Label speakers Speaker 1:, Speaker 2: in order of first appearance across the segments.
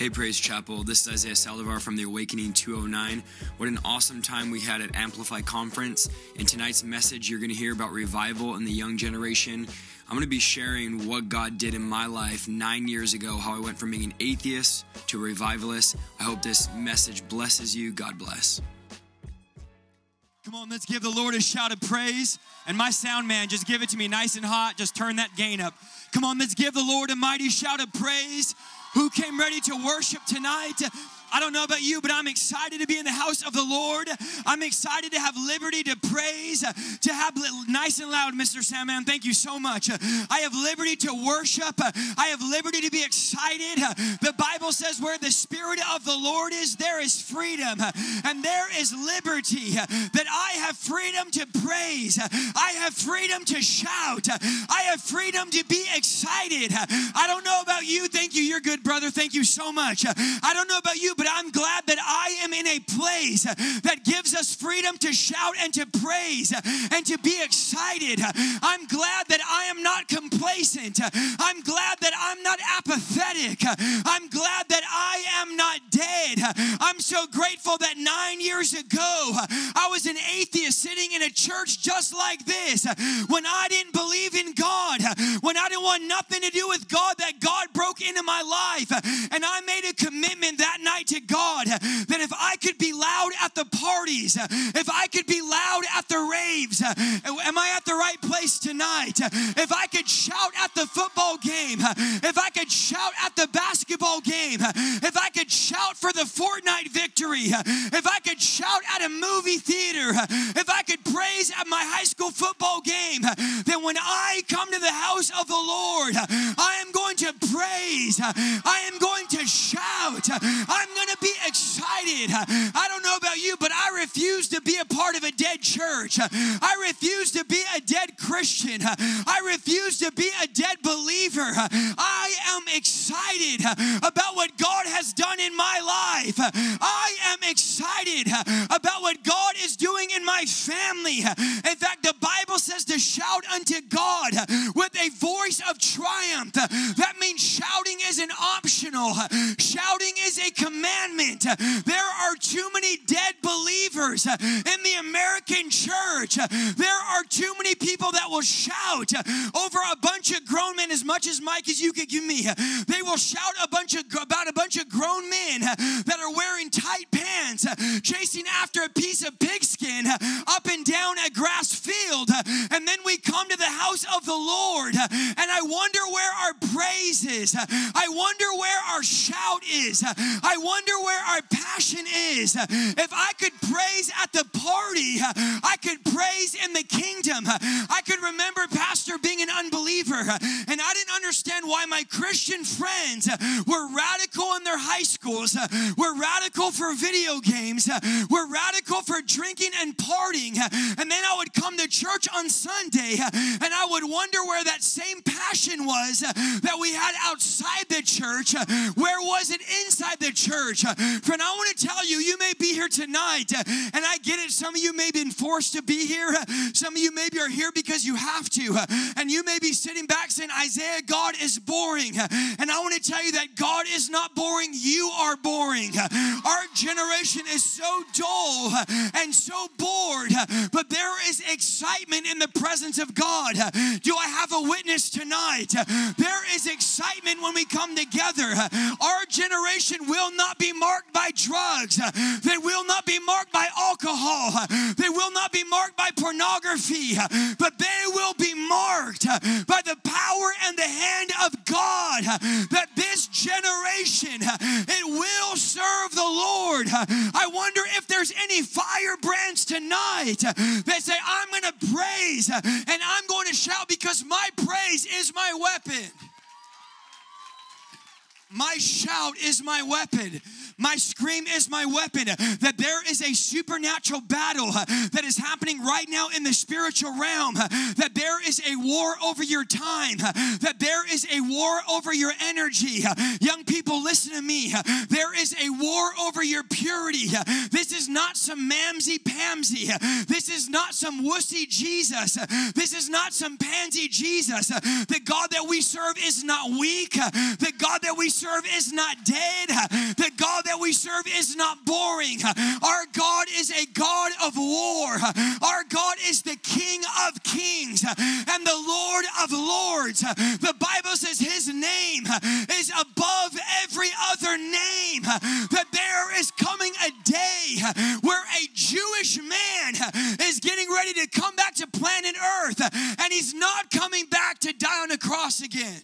Speaker 1: Hey, Praise Chapel. This is Isaiah Saldivar from the Awakening 209. What an awesome time we had at Amplify Conference. In tonight's message, you're going to hear about revival in the young generation. I'm going to be sharing what God did in my life nine years ago, how I went from being an atheist to a revivalist. I hope this message blesses you. God bless.
Speaker 2: Come on, let's give the Lord a shout of praise. And my sound man, just give it to me nice and hot. Just turn that gain up. Come on, let's give the Lord a mighty shout of praise who came ready to worship tonight. I don't know about you, but I'm excited to be in the house of the Lord. I'm excited to have liberty to praise, to have nice and loud, Mr. Sandman. Thank you so much. I have liberty to worship. I have liberty to be excited. The Bible says, where the Spirit of the Lord is, there is freedom and there is liberty. That I have freedom to praise. I have freedom to shout. I have freedom to be excited. I don't know about you. Thank you. You're good, brother. Thank you so much. I don't know about you, but I'm glad that I am in a place that gives us freedom to shout and to praise and to be excited. I'm glad that I am not complacent. I'm glad that I'm not apathetic. I'm glad that I am not dead. I'm so grateful that nine years ago I was an atheist sitting in a church just like this when I didn't believe in God, when I didn't want nothing to do with God, that God broke into my life. And I made a commitment that to God the parties, if I could be loud at the raves, am I at the right place tonight? If I could shout at the football game, if I could shout at the basketball game, if I could shout for the Fortnite victory, if I could shout at a movie theater, if I could praise at my high school football game, then when I come to the house of the Lord, I am going to praise, I am going to shout, I'm going to be excited. I don't know about you, but I refuse to be a part of a dead church. I refuse to be a dead Christian. I refuse to be a dead believer. I am excited about what God has done in my life. I am excited about what God is doing in my family. In fact, the Bible says to shout unto God with a voice of triumph. That means shouting isn't optional, shouting is a commandment. There are too many dead believers uh, in the American church. Uh, there are too many people that will shout uh, over a bunch of grown men as much as mic as you could give me. They will shout a bunch of about a bunch of grown men that are wearing tight pants, chasing after a piece of pigskin up and down a grass And then we come to the house of the Lord, and I wonder where our praise is. I wonder where our shout is. I wonder where our passion is. If I could praise at the party, I could praise in the kingdom. I could remember Pastor being an unbeliever, and I didn't understand why my Christian friends were radical in their high schools, were radical for video games, were radical for drinking and partying. And then I would come to church on Sunday and I would wonder where that same passion was that we had outside the church. Where was it inside the church? Friend, I want to tell you, you may be here tonight, and I get it. Some of you may have been forced to be here. Some of you maybe are here because you have to. And you may be sitting back saying, Isaiah, God is boring. And I want to tell you that God is not boring. You are boring. Our generation is so dull and so bored, but there is excitement in the presence of God. Do I have a witness tonight? There is excitement when we come together. Our generation will not be marked by drugs. They will not be marked by alcohol. They will not be marked by pornography, but they will be marked by the power and the hand of God. That this generation, it will serve the Lord. I wonder if there's any firebrands tonight that say, I'm going to praise and I'm going to shout because my praise is my weapon. My shout is my weapon. My scream is my weapon. That there is a supernatural battle uh, that is happening right now in the spiritual realm. Uh, that there is a war over your time. Uh, that there is a war over your energy. Young people, listen to me. There is a war over your purity. This is not some mamsy pamsy. This is not some wussy Jesus. This is not some pansy Jesus. The God that we serve is not weak. The God that we serve is not dead. The God that we serve is not boring. Our God is a God of war. Our God is the King of kings and the Lord of lords. The Bible says his name is above every other name. That there is coming a day where a Jewish man is getting ready to come back to planet Earth and he's not coming back to die on a cross again.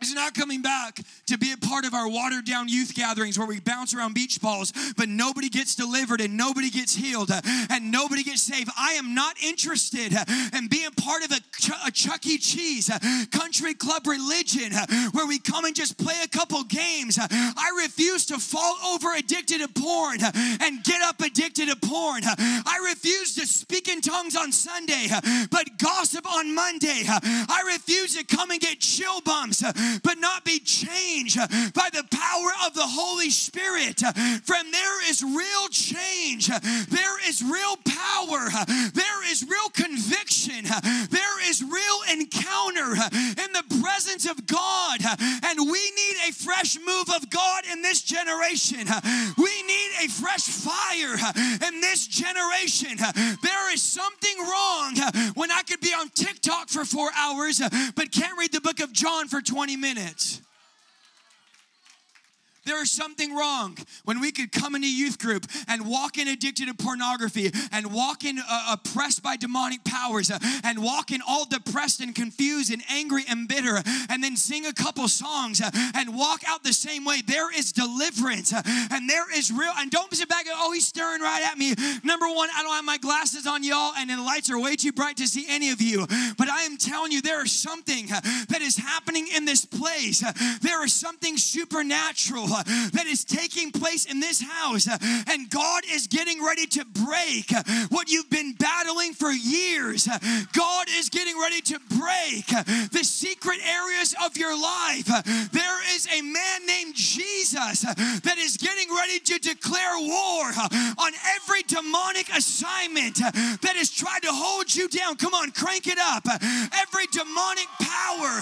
Speaker 2: He's not coming back to be a part of our watered down youth gatherings where we bounce around beach balls, but nobody gets delivered and nobody gets healed uh, and nobody gets saved. I am not interested uh, in being part of a, a Chuck E. Cheese uh, country club religion where we come and just play a couple games. I refuse to fall over addicted to porn and get up addicted to porn. I refuse to speak in tongues on Sunday, but gossip on Monday. I refuse to come and get chill bumps but not be changed by the power of the Holy Spirit. From there is real change, there is real power, there is real conviction, there is real encounter in the presence of God. And we need a fresh move of God in this generation. We need a fresh fire in this generation. There is something wrong when I could be on TikTok for four hours but can't read the book of John for 20 minutes minutes. There is something wrong when we could come into youth group and walk in addicted to pornography and walk in uh, oppressed by demonic powers uh, and walk in all depressed and confused and angry and bitter and then sing a couple songs uh, and walk out the same way. There is deliverance uh, and there is real. And don't sit back and, oh, he's staring right at me. Number one, I don't have my glasses on, y'all, and the lights are way too bright to see any of you. But I am telling you, there is something uh, that is happening in this place. Uh, there is something supernatural that is taking place in this house. Uh, and God is getting ready to break uh, what you've been battling for years. Uh, God is getting ready to break the secret areas of your life. There is a man named Jesus that is getting ready to declare war on every demonic assignment that has tried to hold you down. Come on, crank it up. Every demonic power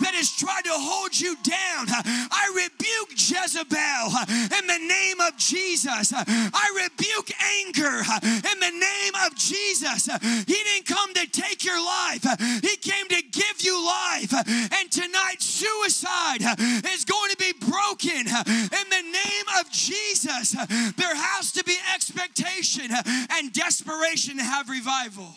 Speaker 2: that has tried to hold you down. I rebuke Jezebel in the name of Jesus. I rebuke anger in the name of Jesus. He didn't come to take your life, He came to give you life. And tonight, suicide is going to be broken in the name of Jesus. There has to be expectation and desperation to have revival.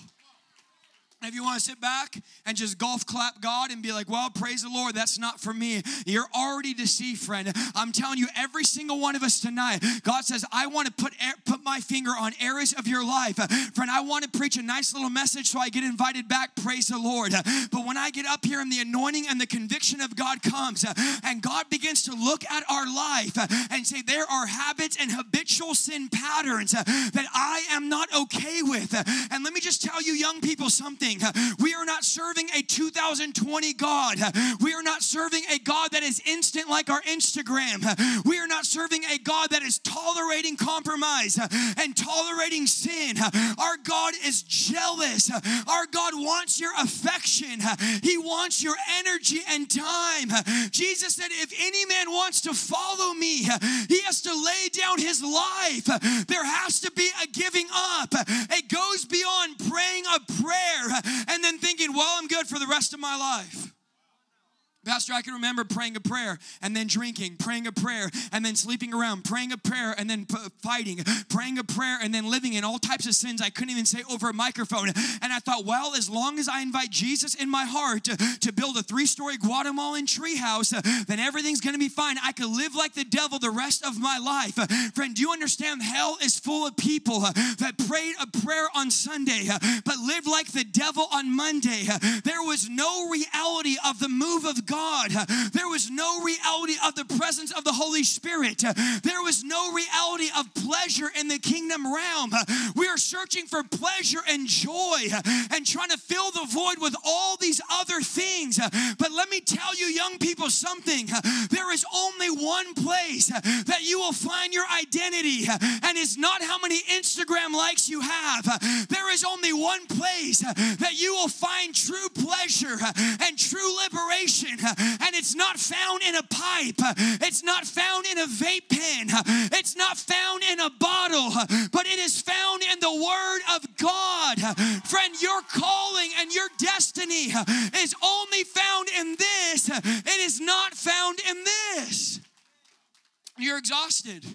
Speaker 2: If you want to sit back and just golf clap God and be like, well, praise the Lord, that's not for me. You're already deceived, friend. I'm telling you, every single one of us tonight, God says, I want to put, put my finger on areas of your life. Friend, I want to preach a nice little message so I get invited back, praise the Lord. But when I get up here and the anointing and the conviction of God comes, and God begins to look at our life and say, there are habits and habitual sin patterns that I am not okay with. And let me just tell you, young people, something we are not serving a 2020 God. We are not serving a God that is instant like our Instagram. We are not serving a God that is tolerating compromise and tolerating sin. Our God is jealous. Our God wants your affection, He wants your energy and time. Jesus said, If any man wants to follow me, he has to lay down his life. There has to be a giving up. It goes beyond praying a prayer and then thinking, well, I'm good for the rest of my life. Pastor, I can remember praying a prayer and then drinking, praying a prayer and then sleeping around, praying a prayer and then p- fighting, praying a prayer and then living in all types of sins I couldn't even say over a microphone. And I thought, well, as long as I invite Jesus in my heart to, to build a three story Guatemalan treehouse, then everything's gonna be fine. I could live like the devil the rest of my life. Friend, do you understand hell is full of people that prayed a prayer on Sunday but lived like the devil on Monday? There was no reality of the move of God God. There was no reality of the presence of the Holy Spirit. There was no reality of pleasure in the kingdom realm. We are searching for pleasure and joy and trying to fill the void with all these other things. But let me tell you, young people, something. There is only one place that you will find your identity, and it's not how many Instagram likes you have. There is only one place that you will find true pleasure and true liberation, and it's not found in a pipe, it's not found in a vape pen, it's not found in a bottle, but it is found in the Word of God. Friend, your calling and your destiny is only found in this, it is not found in this. You're exhausted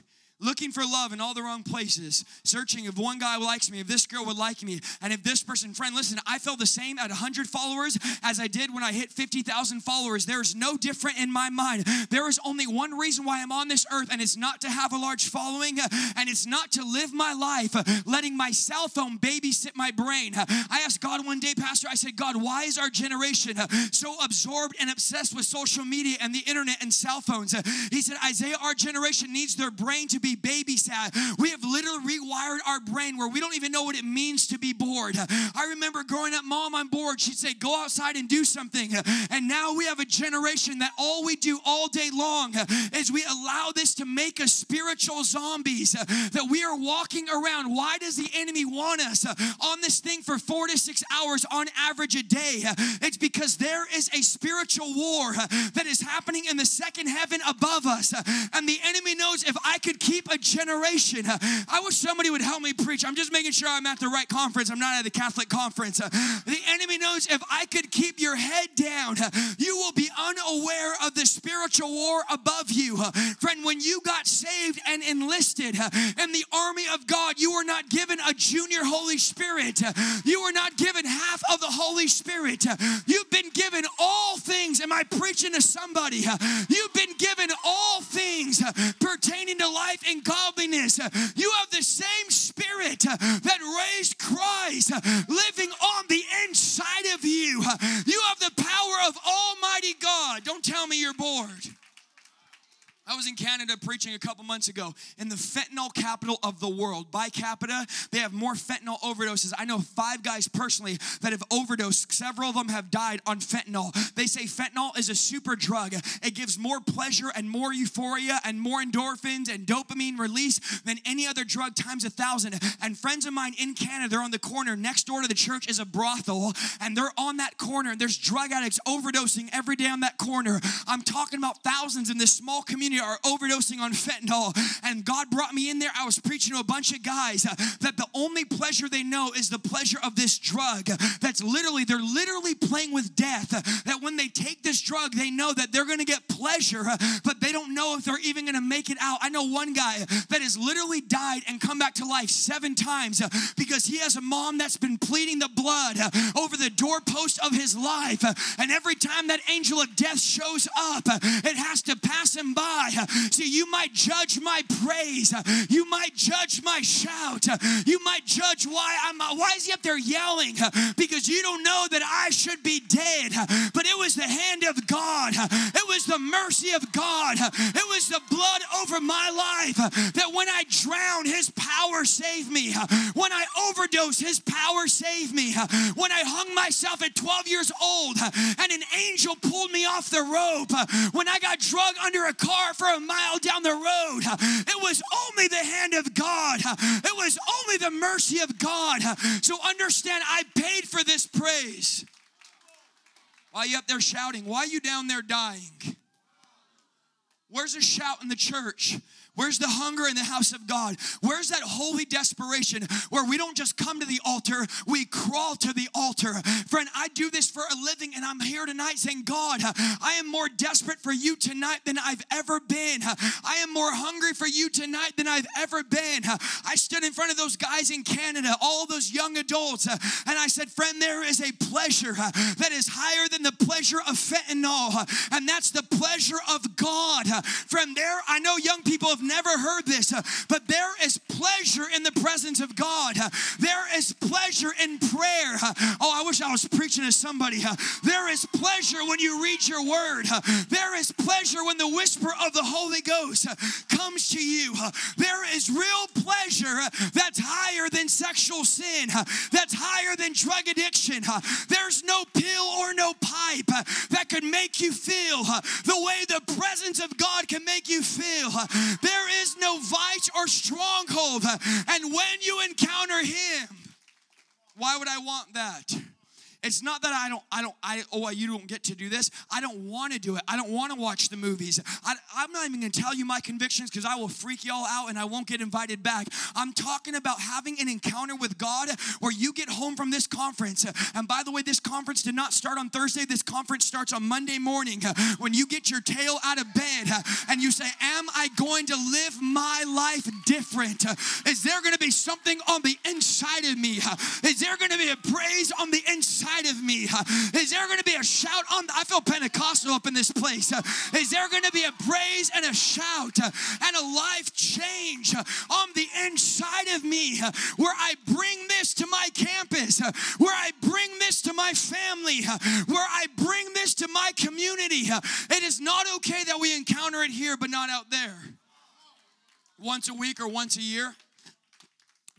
Speaker 2: looking for love in all the wrong places, searching if one guy likes me, if this girl would like me, and if this person, friend, listen, I felt the same at 100 followers as I did when I hit 50,000 followers. There's no different in my mind. There is only one reason why I'm on this earth, and it's not to have a large following, and it's not to live my life letting my cell phone babysit my brain. I asked God one day, Pastor, I said, God, why is our generation so absorbed and obsessed with social media and the internet and cell phones? He said, Isaiah, our generation needs their brain to be babysat. We have literally rewired our brain where we don't even know what it means to be bored. I remember growing up, mom, I'm bored. She'd say, go outside and do something. And now we have a generation that all we do all day long is we allow this to make us spiritual zombies, that we are walking around. Why does the enemy want us on this thing for four to six hours on average a day? It's because there is a spiritual war that is happening in the second heaven above us. And the enemy knows if I could keep a generation. I wish somebody would help me preach. I'm just making sure I'm at the right conference. I'm not at the Catholic conference. The enemy knows if I could keep your head down, you will be unaware of the spiritual war above you. Friend, when you got saved and enlisted in the army of God, you were not given a junior Holy Spirit. You were not given half of the Holy Spirit. You've been given all things. Am I preaching to somebody? You've been given all things pertaining to life and godliness. You have the same spirit that raised Christ living on the inside of you. You have the power of Almighty God. Don't tell me you're bored. I was in Canada preaching a couple months ago in the fentanyl capital of the world. By capita, they have more fentanyl overdoses. I know five guys personally that have overdosed. Several of them have died on fentanyl. They say fentanyl is a super drug. It gives more pleasure and more euphoria and more endorphins and dopamine release than any other drug times a thousand. And friends of mine in Canada, they're on the corner next door to the church is a brothel, and they're on that corner. And there's drug addicts overdosing every day on that corner. I'm talking about thousands in this small community are overdosing on fentanyl. And God brought me in there. I was preaching to a bunch of guys uh, that the only pleasure they know is the pleasure of this drug. That's literally, they're literally playing with death. That when they take this drug, they know that they're gonna get pleasure, uh, but they don't know if they're even gonna make it out. I know one guy that has literally died and come back to life seven times uh, because he has a mom that's been pleading the blood uh, over the doorpost of his life. And every time that angel of death shows up, it has to pass him by See, you might judge my praise. You might judge my shout. You might judge why I'm why is he up there yelling? Because you don't know that I should be dead. But it was the hand of God. It was the mercy of God. It was the blood over my life that when I drowned, his power saved me. When I overdosed, his power saved me. When I hung myself at 12 years old and an angel pulled me off the rope. When I got drugged under a car for a mile down the road. It was only the hand of God, it was only the mercy of God. So understand, I paid for this praise. Why are you up there shouting? Why are you down there dying? Where's a shout in the church? Where's the hunger in the house of God? Where's that holy desperation where we don't just come to the altar, we crawl to the altar? Friend, I do this for a living and I'm here tonight saying, God, I am more desperate for you tonight than I've ever been. I am more hungry for you tonight than I've ever been. I stood in front of those guys in Canada, all those young adults, and I said, Friend, there is a pleasure that is higher than the pleasure of fentanyl, and that's the pleasure of God. From there, I know young people have never heard this, uh, but there is pleasure in the presence of God. Uh, there is pleasure in prayer. Uh, oh, I wish I was preaching to somebody. There is pleasure when you read your word. There is pleasure when the whisper of the Holy Ghost comes to you. There is real pleasure that's higher than sexual sin, that's higher than drug addiction. There's no pill or no pipe that could make you feel the way the presence of God can make you feel. There is no vice or stronghold. And when you encounter Him, why would I want that? It's not that I don't, I don't, I, oh, you don't get to do this. I don't want to do it. I don't want to watch the movies. I, am not even going to tell you my convictions because I will freak y'all out and I won't get invited back. I'm talking about having an encounter with God where you get home from this conference. And by the way, this conference did not start on Thursday. This conference starts on Monday morning when you get your tail out of bed and you say, Am I going to live my life different? Is there going to be something on the inside of me? Is there going to be a praise on the inside? Inside of me? Is there going to be a shout on? I feel Pentecostal up in this place. Is there going to be a praise and a shout and a life change on the inside of me where I bring this to my campus, where I bring this to my family, where I bring this to my community? It is not okay that we encounter it here, but not out there. Once a week or once a year.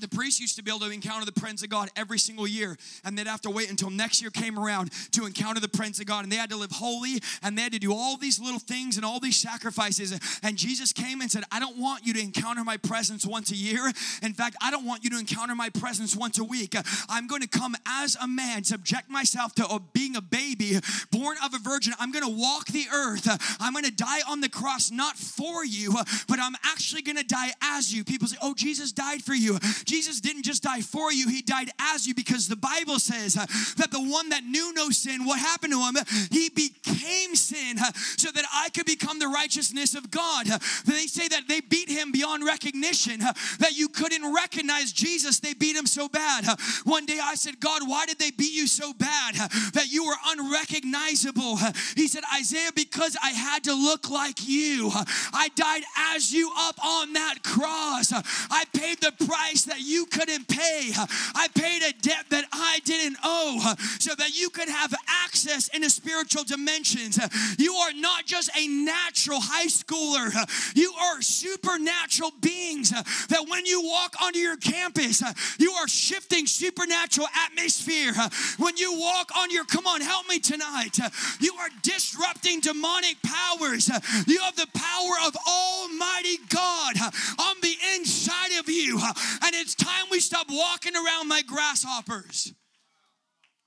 Speaker 2: The priests used to be able to encounter the presence of God every single year, and they'd have to wait until next year came around to encounter the presence of God. And they had to live holy, and they had to do all these little things and all these sacrifices. And Jesus came and said, I don't want you to encounter my presence once a year. In fact, I don't want you to encounter my presence once a week. I'm going to come as a man, subject myself to being a baby, born of a virgin. I'm going to walk the earth. I'm going to die on the cross, not for you, but I'm actually going to die as you. People say, Oh, Jesus died for you. Didn't just die for you, he died as you because the Bible says uh, that the one that knew no sin, what happened to him? He became sin uh, so that I could become the righteousness of God. Uh, they say that they beat him beyond recognition, that you couldn't recognize Jesus. They beat him so bad. One day I said, God, why did they beat you so bad that you were unrecognizable? He said, Isaiah, because I had to look like you. I died as you up on that cross. I paid the price that you couldn't pay. I paid a debt that I didn't owe so that you could have access into spiritual dimensions. You are not just a natural high schooler, you are supernatural beings that when you walk onto your campus, you are shifting supernatural atmosphere. When you walk on your, come on, help me tonight. You are disrupting demonic powers. You have the power of Almighty God on the inside of you. And it's time we stop walking around like grasshoppers.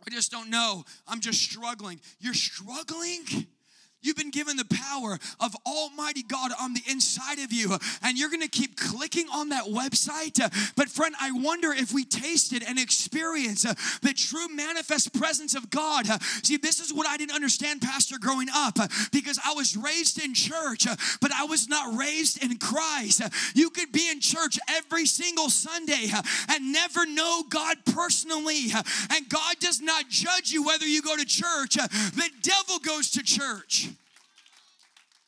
Speaker 2: I just don't know. I'm just struggling. You're struggling? You've been given the power of Almighty God on the inside of you, and you're gonna keep clicking on that website. But, friend, I wonder if we tasted and experienced the true manifest presence of God. See, this is what I didn't understand, Pastor, growing up, because I was raised in church, but I was not raised in Christ. You could be in church every single Sunday and never know God personally, and God does not judge you whether you go to church. The devil goes to church.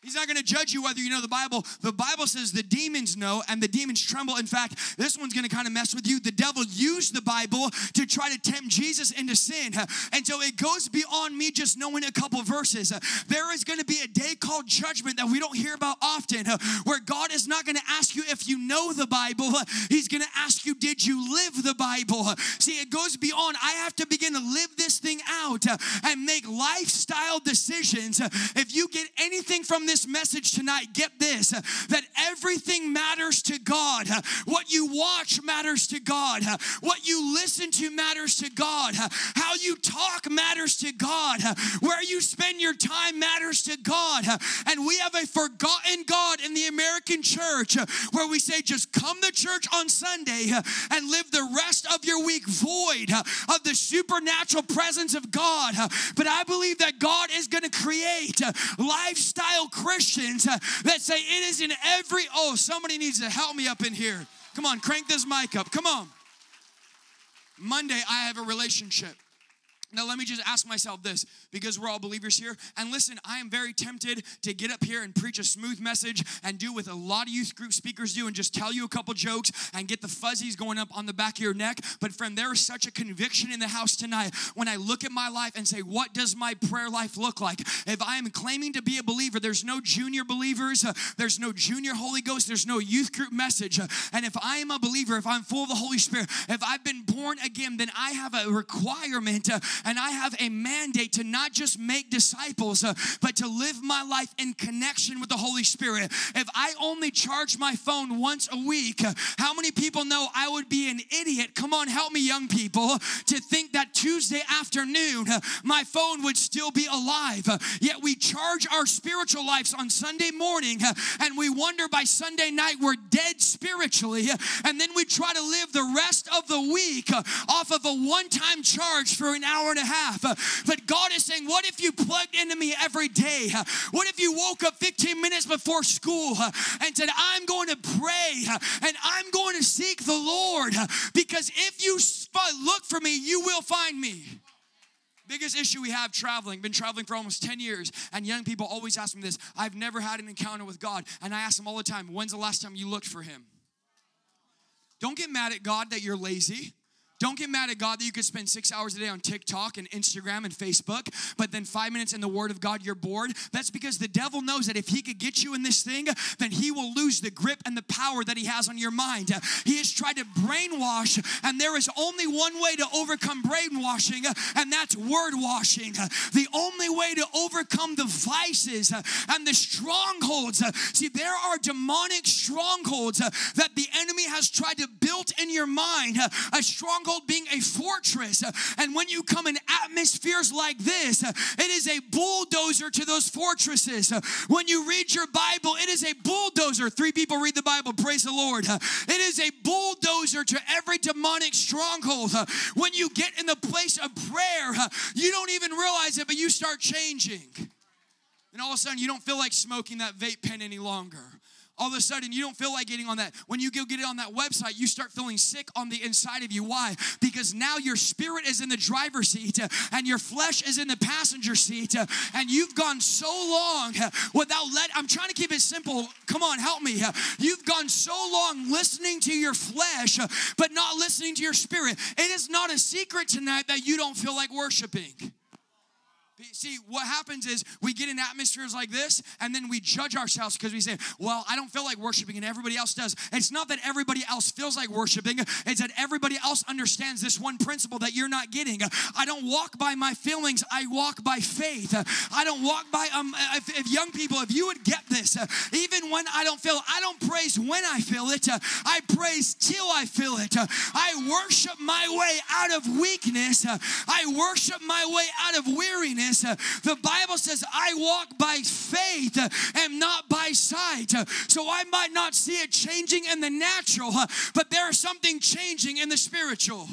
Speaker 2: He's not going to judge you whether you know the Bible. The Bible says the demons know and the demons tremble. In fact, this one's going to kind of mess with you. The devil used the Bible to try to tempt Jesus into sin. And so it goes beyond me just knowing a couple verses. There is going to be a day called judgment that we don't hear about often where God is not going to ask you if you know the Bible. He's going to ask you, did you live the Bible? See, it goes beyond. I have to begin to live this thing out and make lifestyle decisions. If you get anything from this message tonight, get this that everything matters to God. What you watch matters to God. What you listen to matters to God. How you talk matters to God. Where you spend your time matters to God. And we have a forgotten God in the American church where we say, just come to church on Sunday and live the rest of your week void of the supernatural presence of God. But I believe that God is going to create lifestyle Christians uh, that say it is in every, oh, somebody needs to help me up in here. Come on, crank this mic up. Come on. Monday, I have a relationship. Now, let me just ask myself this because we're all believers here. And listen, I am very tempted to get up here and preach a smooth message and do what a lot of youth group speakers do and just tell you a couple jokes and get the fuzzies going up on the back of your neck. But, friend, there is such a conviction in the house tonight when I look at my life and say, What does my prayer life look like? If I am claiming to be a believer, there's no junior believers, uh, there's no junior Holy Ghost, there's no youth group message. Uh, and if I am a believer, if I'm full of the Holy Spirit, if I've been born again, then I have a requirement. Uh, and I have a mandate to not just make disciples, uh, but to live my life in connection with the Holy Spirit. If I only charge my phone once a week, uh, how many people know I would be an idiot? Come on, help me, young people, to think that Tuesday afternoon uh, my phone would still be alive. Uh, yet we charge our spiritual lives on Sunday morning, and we wonder by Sunday night we're dead spiritually, and then we try to live the rest of the week off of a one time charge for an hour and a half. Uh, but God is saying, What if you plugged into me every day? Uh, what if you woke up 15 minutes before school uh, and said, I'm going to pray and I'm going to seek the Lord? Because if you look for me, you will find me biggest issue we have traveling been traveling for almost 10 years and young people always ask me this i've never had an encounter with god and i ask them all the time when's the last time you looked for him don't get mad at god that you're lazy don't get mad at God that you could spend six hours a day on TikTok and Instagram and Facebook, but then five minutes in the Word of God, you're bored. That's because the devil knows that if he could get you in this thing, then he will lose the grip and the power that he has on your mind. He has tried to brainwash, and there is only one way to overcome brainwashing, and that's word washing. The only way to overcome the vices and the strongholds. See, there are demonic strongholds that the enemy has tried to build in your mind. A stronghold being a fortress. And when you come in atmospheres like this, it is a bulldozer to those fortresses. When you read your Bible, it is a bulldozer. Three people read the Bible, praise the Lord. It is a bulldozer to every demonic stronghold. When you get in the place of prayer, you don't even realize it, but you start changing. And all of a sudden, you don't feel like smoking that vape pen any longer all of a sudden you don't feel like getting on that. When you go get it on that website, you start feeling sick on the inside of you. Why? Because now your spirit is in the driver's seat uh, and your flesh is in the passenger seat, uh, and you've gone so long uh, without let. I'm trying to keep it simple. Come on, help me. You've gone so long listening to your flesh, but not listening to your spirit. It is not a secret tonight that you don't feel like worshiping. See, what happens is we get in atmospheres like this and then we judge ourselves because we say, Well, I don't feel like worshiping and everybody else does. It's not that everybody else feels like worshiping, it's that everybody else understands this one principle that you're not getting. I don't walk by my feelings, I walk by faith. I don't walk by, um, if, if young people, if you would get this, even when I don't feel, I don't praise when I feel it, I praise till I feel it. I worship my way out of weakness, I worship my way out of weariness. The Bible says, I walk by faith and not by sight. So I might not see it changing in the natural, but there's something changing in the spiritual.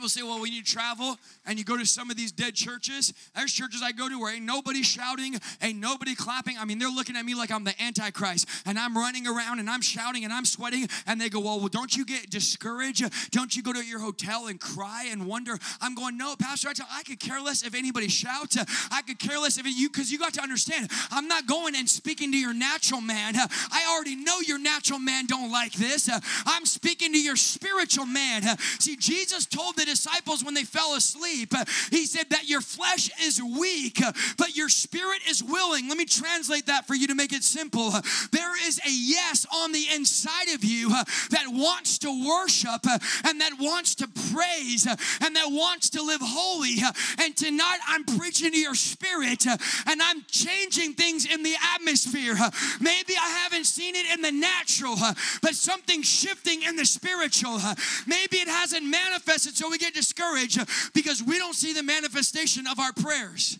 Speaker 2: People say, well, when you travel and you go to some of these dead churches, there's churches I go to where ain't nobody shouting, ain't nobody clapping. I mean, they're looking at me like I'm the Antichrist and I'm running around and I'm shouting and I'm sweating. And they go, well, well don't you get discouraged? Don't you go to your hotel and cry and wonder? I'm going, no, Pastor, I, tell, I could care less if anybody shouts. I could care less if you, because you got to understand, I'm not going and speaking to your natural man. I already know your natural man don't like this. I'm speaking to your spiritual man. See, Jesus told the disciples when they fell asleep. He said that your flesh is weak, but your spirit is willing. Let me translate that for you to make it simple. There is a yes on the inside of you that wants to worship and that wants to praise and that wants to live holy. And tonight I'm preaching to your spirit and I'm changing things in the atmosphere. Maybe I haven't seen it in the natural, but something shifting in the spiritual. Maybe it hasn't manifested, so we get discouraged because we don't see the manifestation of our prayers.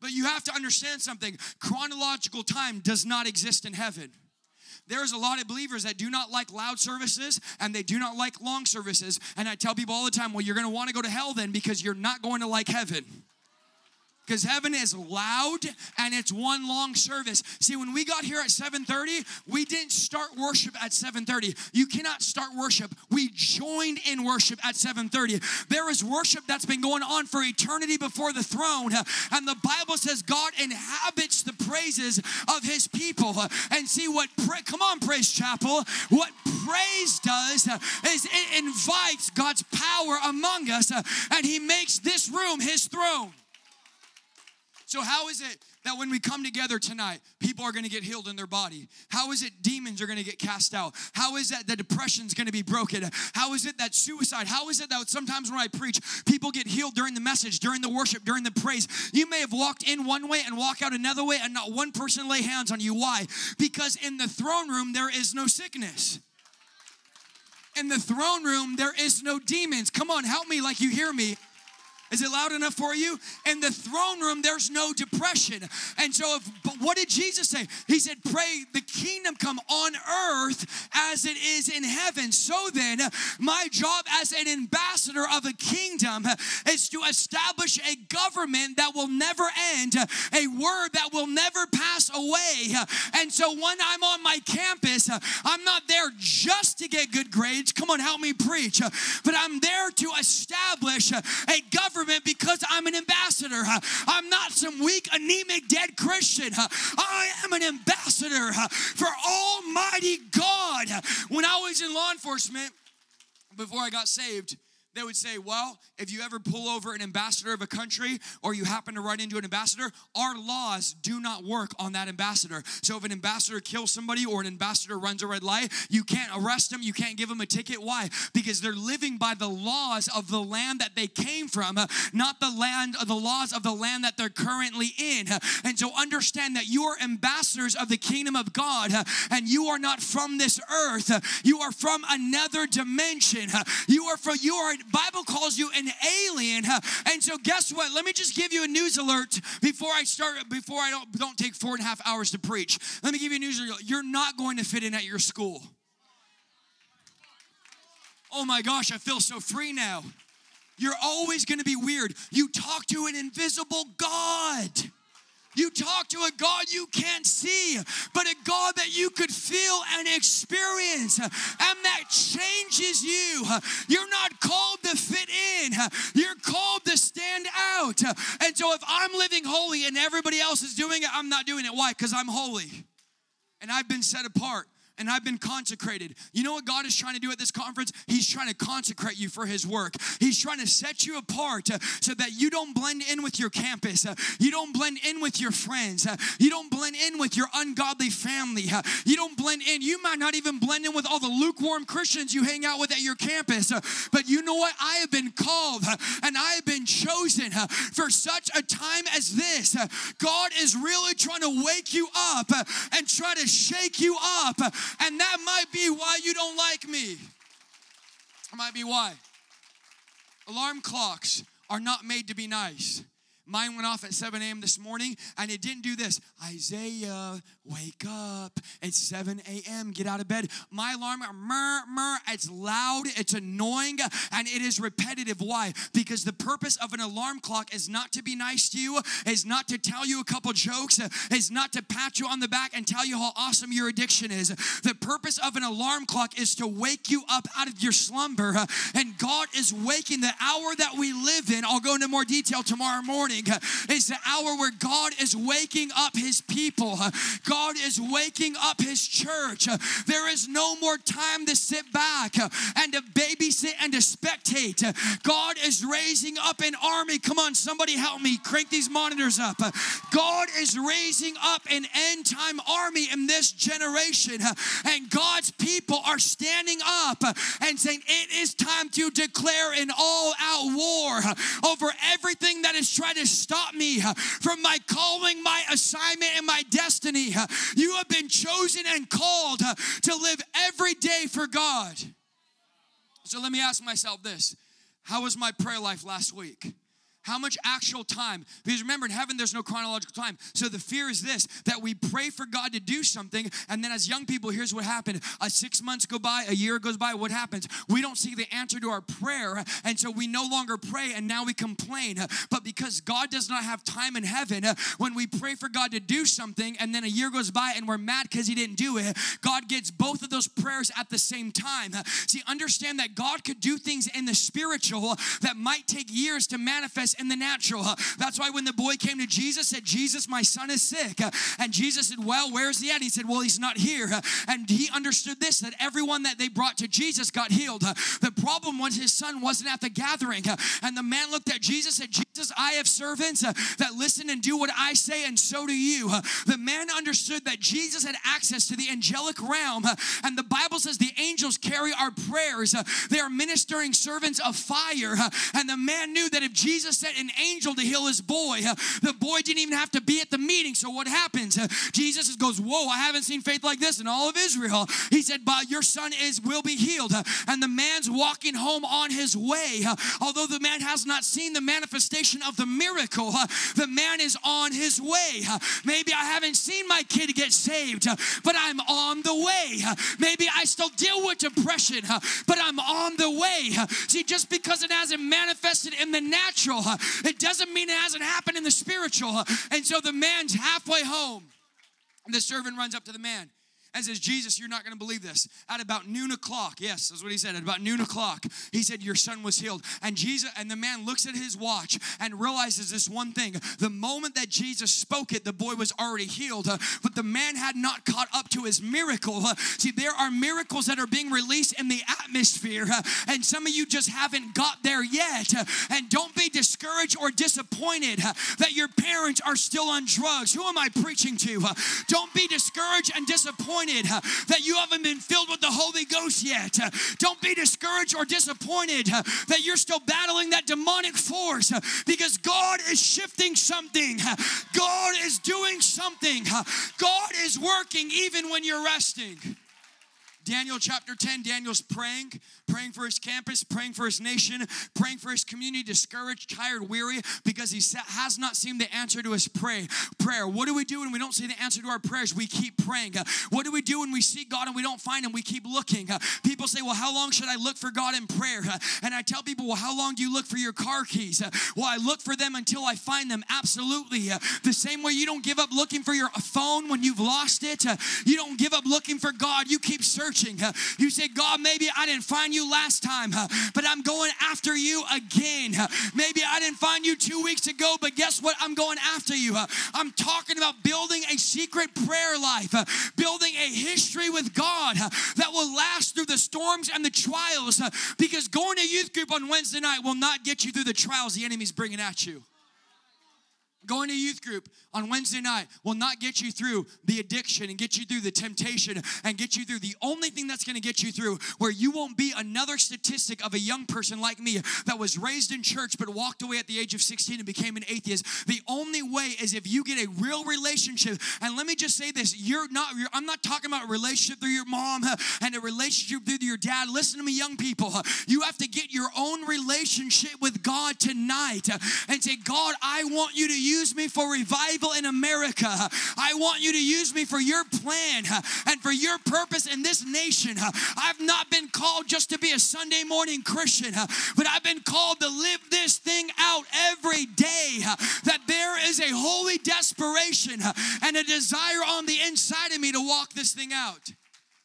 Speaker 2: But you have to understand something chronological time does not exist in heaven. There's a lot of believers that do not like loud services and they do not like long services. And I tell people all the time, well, you're going to want to go to hell then because you're not going to like heaven. Because heaven is loud and it's one long service. See, when we got here at 7:30, we didn't start worship at 7:30. You cannot start worship. We joined in worship at 7:30. There is worship that's been going on for eternity before the throne, and the Bible says God inhabits the praises of his people. And see what pray, come on Praise Chapel, what praise does is it invites God's power among us and he makes this room his throne. So, how is it that when we come together tonight, people are going to get healed in their body? How is it demons are going to get cast out? How is it that is going to be broken? How is it that suicide? How is it that sometimes when I preach, people get healed during the message, during the worship, during the praise? You may have walked in one way and walk out another way, and not one person lay hands on you. Why? Because in the throne room, there is no sickness. In the throne room, there is no demons. Come on, help me like you hear me. Is it loud enough for you? In the throne room, there's no depression. And so, if, but what did Jesus say? He said, Pray the kingdom come on earth as it is in heaven. So then, my job as an ambassador of a kingdom is to establish a government that will never end, a word that will never pass away. And so, when I'm on my campus, I'm not there just to get good grades. Come on, help me preach. But I'm there to establish a government government because I'm an ambassador. I'm not some weak, anemic, dead Christian. I am an ambassador for Almighty God. When I was in law enforcement, before I got saved, they would say, Well, if you ever pull over an ambassador of a country or you happen to run into an ambassador, our laws do not work on that ambassador. So if an ambassador kills somebody or an ambassador runs a red light, you can't arrest them, you can't give them a ticket. Why? Because they're living by the laws of the land that they came from, not the land of the laws of the land that they're currently in. And so understand that you are ambassadors of the kingdom of God and you are not from this earth. You are from another dimension. You are from you are Bible calls you an alien. And so guess what? Let me just give you a news alert before I start, before I don't, don't take four and a half hours to preach. Let me give you a news alert. You're not going to fit in at your school. Oh my gosh, I feel so free now. You're always going to be weird. You talk to an invisible God. You talk to a God you can't see, but a God that you could feel and experience, and that changes you. You're not called to fit in, you're called to stand out. And so, if I'm living holy and everybody else is doing it, I'm not doing it. Why? Because I'm holy and I've been set apart and I've been consecrated. You know what God is trying to do at this conference? He's trying to consecrate you for His work. He's trying to set you apart uh, so that you don't blend in with your campus. Uh, you don't blend in with your friends. Uh, you don't blend in with your ungodly family. Uh, you don't blend in. You might not even blend in with all the lukewarm Christians you hang out with at your campus. Uh, but you know what? I have been called uh, and I have been chosen for such a time as this. God is really trying to wake you up and try to shake you up and that might be why you don't like me. That might be why. Alarm clocks are not made to be nice. Mine went off at 7 a.m. this morning and it didn't do this. Isaiah, wake up. It's 7 a.m. Get out of bed. My alarm, murr, murr, it's loud, it's annoying, and it is repetitive. Why? Because the purpose of an alarm clock is not to be nice to you, is not to tell you a couple jokes, is not to pat you on the back and tell you how awesome your addiction is. The purpose of an alarm clock is to wake you up out of your slumber. And God is waking the hour that we live in. I'll go into more detail tomorrow morning is the hour where God is waking up his people. God is waking up his church. There is no more time to sit back and to babysit and to spectate. God is raising up an army. Come on, somebody help me crank these monitors up. God is raising up an end time army in this generation, and God's people are standing up and saying, It is time to declare an all out war over everything that is trying to stop me from my calling, my assignment, and my destiny. You have been chosen and called uh, to live every day for God. So let me ask myself this How was my prayer life last week? How much actual time? Because remember, in heaven, there's no chronological time. So the fear is this that we pray for God to do something, and then as young people, here's what happened. Uh, six months go by, a year goes by, what happens? We don't see the answer to our prayer, and so we no longer pray, and now we complain. But because God does not have time in heaven, when we pray for God to do something, and then a year goes by and we're mad because He didn't do it, God gets both of those prayers at the same time. See, understand that God could do things in the spiritual that might take years to manifest in the natural. That's why when the boy came to Jesus, said, Jesus, my son is sick. And Jesus said, Well, where's he at? He said, Well, he's not here. And he understood this that everyone that they brought to Jesus got healed. The problem was his son wasn't at the gathering. And the man looked at Jesus and said, Jesus, I have servants that listen and do what I say, and so do you. The man understood that Jesus had access to the angelic realm. And the Bible says the angels carry our prayers. They are ministering servants of fire. And the man knew that if Jesus sent an angel to heal his boy, uh, the boy didn't even have to be at the meeting. So what happens? Uh, Jesus goes, Whoa, I haven't seen faith like this in all of Israel. He said, But your son is will be healed. Uh, and the man's walking home on his way. Although the man has not seen the manifestation of the miracle, the man is on his way. Maybe I haven't seen my kid get saved, but I'm on the way. Maybe I still deal with depression, but I'm on the way. See, just because it hasn't manifested in the natural, it doesn't mean it hasn't happened in the spiritual. And so the man's halfway home. And the servant runs up to the man and says, Jesus, you're not going to believe this. At about noon o'clock, yes, that's what he said. At about noon o'clock, he said, Your son was healed. And Jesus, and the man looks at his watch and realizes this one thing. The moment that Jesus spoke it, the boy was already healed. Uh, but the man had not caught up to his miracle. Uh, see, there are miracles that are being released in the atmosphere, uh, and some of you just haven't got there yet. And don't be discouraged or disappointed that your parents are still on drugs. Who am I preaching to? Don't be discouraged and disappointed disappointed that you haven't been filled with the Holy Ghost yet. Uh, don't be discouraged or disappointed that you're still battling that demonic force because God is shifting something. God is doing something. God is working even when you're resting. Daniel chapter 10, Daniel's praying praying for his campus, praying for his nation, praying for his community, discouraged, tired, weary, because he has not seen the answer to his pray, prayer. What do we do when we don't see the answer to our prayers? We keep praying. What do we do when we see God and we don't find him? We keep looking. People say, Well, how long should I look for God in prayer? And I tell people, Well, how long do you look for your car keys? Well, I look for them until I find them. Absolutely. The same way you don't give up looking for your phone when you've lost it, you don't give up looking for God. You keep searching. You say, God, maybe I didn't find you you last time, but I'm going after you again. Maybe I didn't find you two weeks ago, but guess what? I'm going after you. I'm talking about building a secret prayer life, building a history with God that will last through the storms and the trials. Because going to youth group on Wednesday night will not get you through the trials the enemy's bringing at you. Going to youth group on Wednesday night will not get you through the addiction and get you through the temptation and get you through the only thing that's going to get you through where you won't be another statistic of a young person like me that was raised in church but walked away at the age of 16 and became an atheist. The only way is if you get a real relationship. And let me just say this, you're not you're, I'm not talking about a relationship through your mom and a relationship through your dad. Listen to me young people. You have to get your own relationship with God tonight and say, "God, I want you to use use me for revival in America. I want you to use me for your plan and for your purpose in this nation. I've not been called just to be a Sunday morning Christian, but I've been called to live this thing out every day. That there is a holy desperation and a desire on the inside of me to walk this thing out.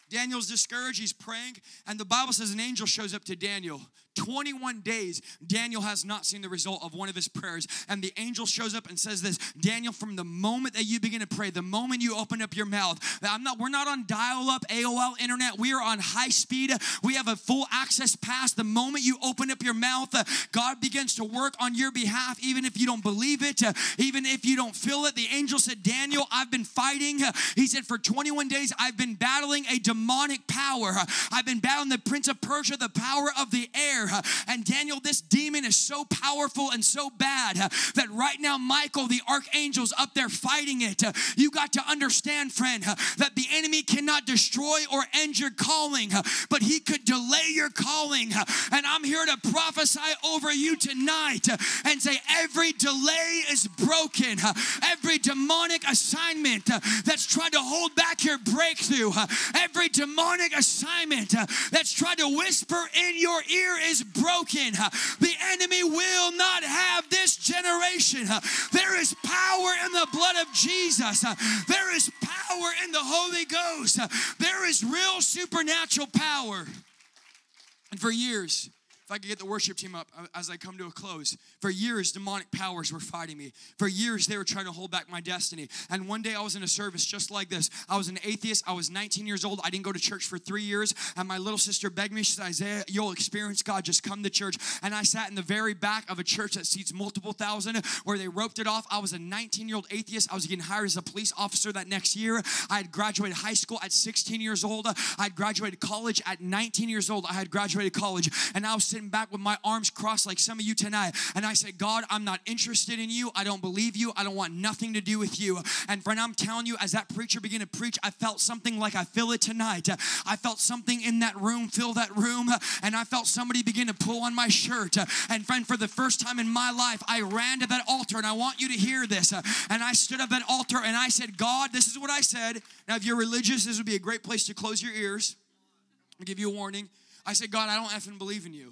Speaker 2: Daniel's discouraged, he's praying, and the Bible says an angel shows up to Daniel 21 days, Daniel has not seen the result of one of his prayers. And the angel shows up and says this Daniel, from the moment that you begin to pray, the moment you open up your mouth, I'm not, we're not on dial up AOL internet. We are on high speed. We have a full access pass. The moment you open up your mouth, uh, God begins to work on your behalf, even if you don't believe it, uh, even if you don't feel it. The angel said, Daniel, I've been fighting. Uh, he said, for 21 days, I've been battling a demonic power. I've been battling the prince of Persia, the power of the air. Fire. And Daniel, this demon is so powerful and so bad that right now, Michael, the archangel's up there fighting it. You got to understand, friend, that the enemy cannot destroy or end your calling, but he could delay your calling. And I'm here to prophesy over you tonight and say, every delay is broken. Every demonic assignment that's tried to hold back your breakthrough, every demonic assignment that's tried to whisper in your ear is broken. The enemy will not have this generation. There is power in the blood of Jesus. There is power in the Holy Ghost. There is real supernatural power. And for years, if I could get the worship team up uh, as I come to a close. For years, demonic powers were fighting me. For years, they were trying to hold back my destiny. And one day, I was in a service just like this. I was an atheist. I was 19 years old. I didn't go to church for three years. And my little sister begged me, she said, Isaiah, you'll experience God. Just come to church. And I sat in the very back of a church that seats multiple thousand where they roped it off. I was a 19 year old atheist. I was getting hired as a police officer that next year. I had graduated high school at 16 years old. I had graduated college at 19 years old. I had graduated college. And I was sitting back with my arms crossed like some of you tonight. And I said, God, I'm not interested in you. I don't believe you. I don't want nothing to do with you. And friend, I'm telling you, as that preacher began to preach, I felt something like I feel it tonight. I felt something in that room fill that room. And I felt somebody begin to pull on my shirt. And friend, for the first time in my life, I ran to that altar. And I want you to hear this. And I stood up at that altar and I said, God, this is what I said. Now, if you're religious, this would be a great place to close your ears. I'll give you a warning. I said, God, I don't effing believe in you.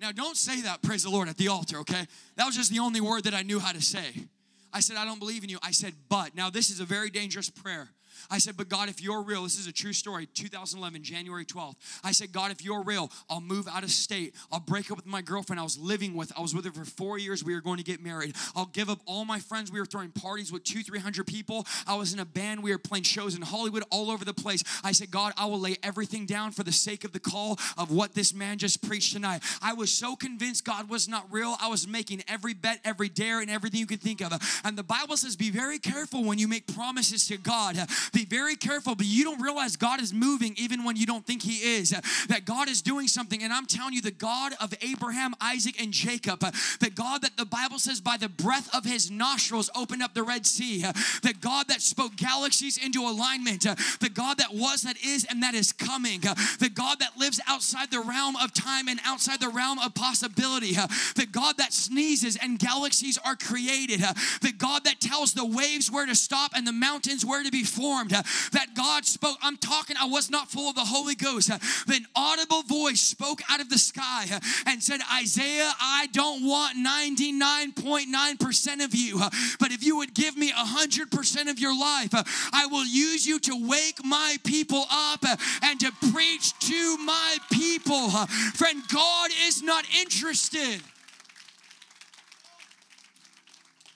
Speaker 2: Now, don't say that, praise the Lord, at the altar, okay? That was just the only word that I knew how to say. I said, I don't believe in you. I said, but. Now, this is a very dangerous prayer. I said, But God, if you're real, this is a true story, 2011, January 12th. I said, God, if you're real, I'll move out of state. I'll break up with my girlfriend I was living with. I was with her for four years. We were going to get married. I'll give up all my friends. We were throwing parties with two, 300 people. I was in a band. We were playing shows in Hollywood, all over the place. I said, God, I will lay everything down for the sake of the call of what this man just preached tonight. I was so convinced God was not real. I was making every bet, every dare, and everything you could think of. And the Bible says, be very careful when you make promises to God. Be very careful, but you don't realize God is moving even when you don't think He is. That God is doing something. And I'm telling you, the God of Abraham, Isaac, and Jacob, the God that the Bible says by the breath of His nostrils opened up the Red Sea, the God that spoke galaxies into alignment, the God that was, that is, and that is coming, the God that lives outside the realm of time and outside the realm of possibility, the God that sneezes and galaxies are created, the God that tells the waves where to stop and the mountains where to be formed, Uh, that God spoke. I'm talking, I was not full of the Holy Ghost. Uh, an audible voice spoke out of the sky uh, and said, Isaiah, I don't want 99.9% of you, but if you would give me 100% of your life, I will use you to wake my people up and to preach to my people. Friend, God is not interested.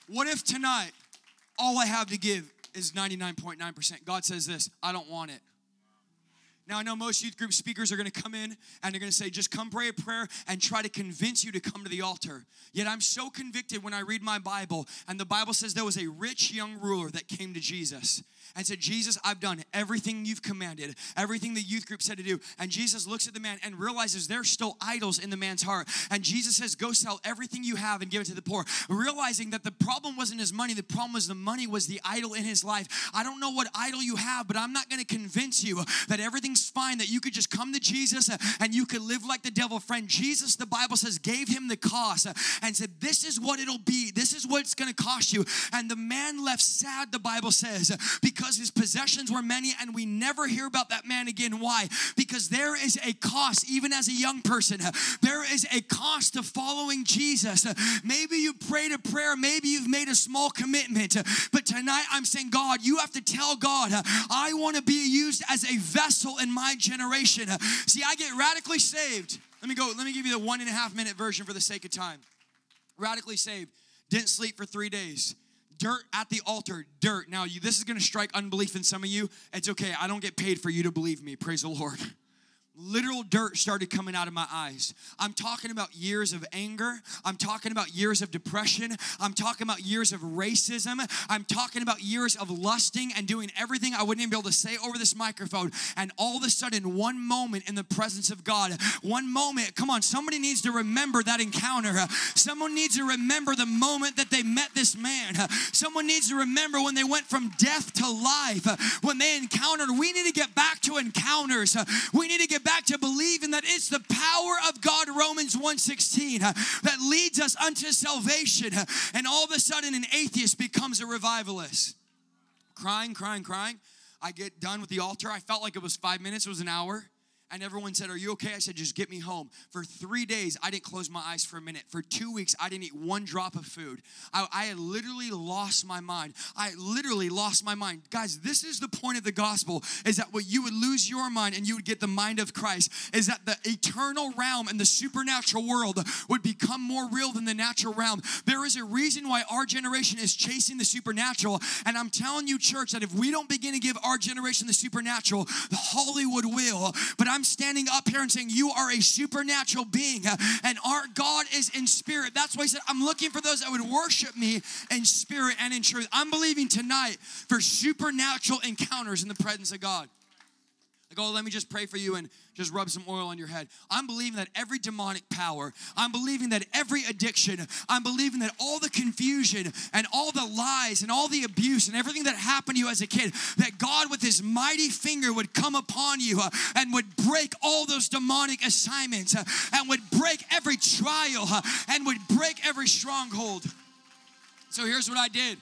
Speaker 2: What if tonight all I have to give is 99.9%. God says this I don't want it. Now, I know most youth group speakers are going to come in and they're going to say, just come pray a prayer and try to convince you to come to the altar. Yet I'm so convicted when I read my Bible, and the Bible says there was a rich young ruler that came to Jesus and said, Jesus, I've done everything you've commanded, everything the youth group said to do. And Jesus looks at the man and realizes there's still idols in the man's heart. And Jesus says, Go sell everything you have and give it to the poor. Realizing that the problem wasn't his money, the problem was the money was the idol in his life. I don't know what idol you have, but I'm not going to convince you that everything's fine, that you could just come to Jesus and you could live like the devil. Friend, Jesus, the Bible says, gave him the cost and said, This is what it'll be. This is what it's going to cost you. And the man left sad, the Bible says, because because his possessions were many, and we never hear about that man again. Why? Because there is a cost, even as a young person, there is a cost to following Jesus. Maybe you prayed a prayer, maybe you've made a small commitment, but tonight I'm saying, God, you have to tell God, I want to be used as a vessel in my generation. See, I get radically saved. Let me go, let me give you the one and a half minute version for the sake of time. Radically saved. Didn't sleep for three days dirt at the altar, dirt. Now, you, this is going to strike unbelief in some of you. It's okay. I don't get paid for you to believe me. Praise the Lord. literal dirt started coming out of my eyes. I'm talking about years of anger. I'm talking about years of depression. I'm talking about years of racism. I'm talking about years of lusting and doing everything I wouldn't even be able to say over this microphone. And all of a sudden, one moment in the presence of God, one moment, come on, somebody needs to remember that encounter. Someone needs to remember the moment that they met this man. Someone needs to remember when they went from death to life, when they encountered. We need to get back to encounters. We need to get back to believing that it's the power of God, Romans 1:16, uh, that leads us unto salvation. And all of a sudden, an atheist becomes a revivalist. Crying, crying, crying. I get done with the altar. I felt like it was five minutes, it was an hour. And everyone said, Are you okay? I said, Just get me home. For three days, I didn't close my eyes for a minute. For two weeks, I didn't eat one drop of food. I, I had literally lost my mind. I literally lost my mind. Guys, this is the point of the gospel is that what you would lose your mind and you would get the mind of Christ, is that the eternal realm and the supernatural world would become more real than the natural realm. There is a reason why our generation is chasing the supernatural. And I'm telling you, church, that if we don't begin to give our generation the supernatural, the Hollywood will. But I'm I'm standing up here and saying, You are a supernatural being, uh, and our God is in spirit. That's why he said, I'm looking for those that would worship me in spirit and in truth. I'm believing tonight for supernatural encounters in the presence of God. Like, oh, let me just pray for you and just rub some oil on your head. I'm believing that every demonic power, I'm believing that every addiction, I'm believing that all the confusion and all the lies and all the abuse and everything that happened to you as a kid, that God with his mighty finger would come upon you uh, and would break all those demonic assignments uh, and would break every trial uh, and would break every stronghold. So here's what I did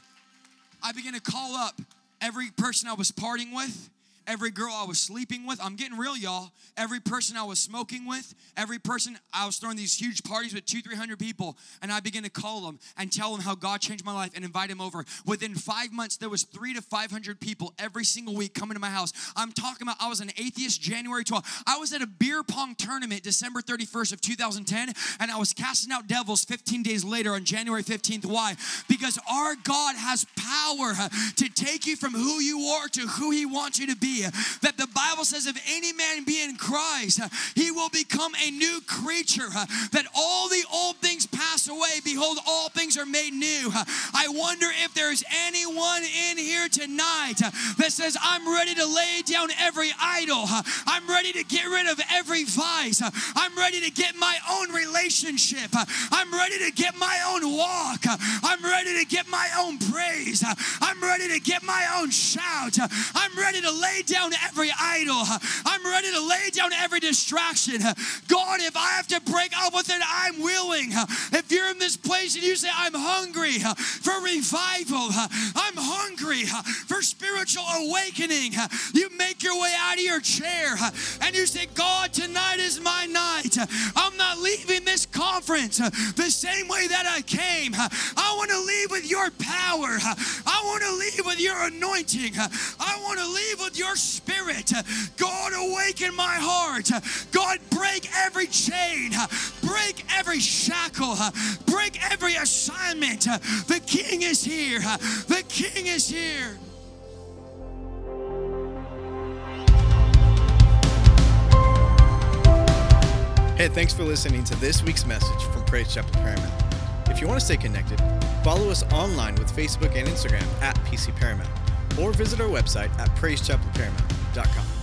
Speaker 2: I began to call up every person I was parting with every girl I was sleeping with. I'm getting real, y'all. Every person I was smoking with, every person I was throwing these huge parties with two, three hundred people, and I began to call them and tell them how God changed my life and invite them over. Within five months, there was three to five hundred people every single week coming to my house. I'm talking about I was an atheist January 12th. I was at a beer pong tournament December 31st of 2010, and I was casting out devils 15 days later on January 15th. Why? Because our God has power to take you from who you are to who He wants you to be that the Bible says, if any man be in Christ, uh, he will become a new creature, uh, that all the old things pass away. Behold, all things are made new. Uh, I wonder if there's anyone in here tonight that says, I'm ready to lay down every idol. I'm ready to get rid of every vice. I'm ready to get my own relationship. I'm ready to get my own walk. I'm ready to get my own praise. I'm ready to get my own shout. I'm ready to lay down every idol. I'm ready to lay down every distraction. God, if I have to break up with it, I'm willing. If you're in this place and you say, I'm hungry for revival, I'm hungry for spiritual awakening, you make your way out of your chair and you say, God, tonight is my night. I'm not leaving this conference the same way that I came. I want to leave with your power. I want to leave with your anointing. I want to leave with your spirit. God, awaken my heart. God, break every chain, break every shackle, break every assignment. The King is here. The King is here.
Speaker 3: Hey, thanks for listening to this week's message from Praise Chapel Paramount. If you want to stay connected, follow us online with Facebook and Instagram at PC Paramount or visit our website at praisechapelparamount.com.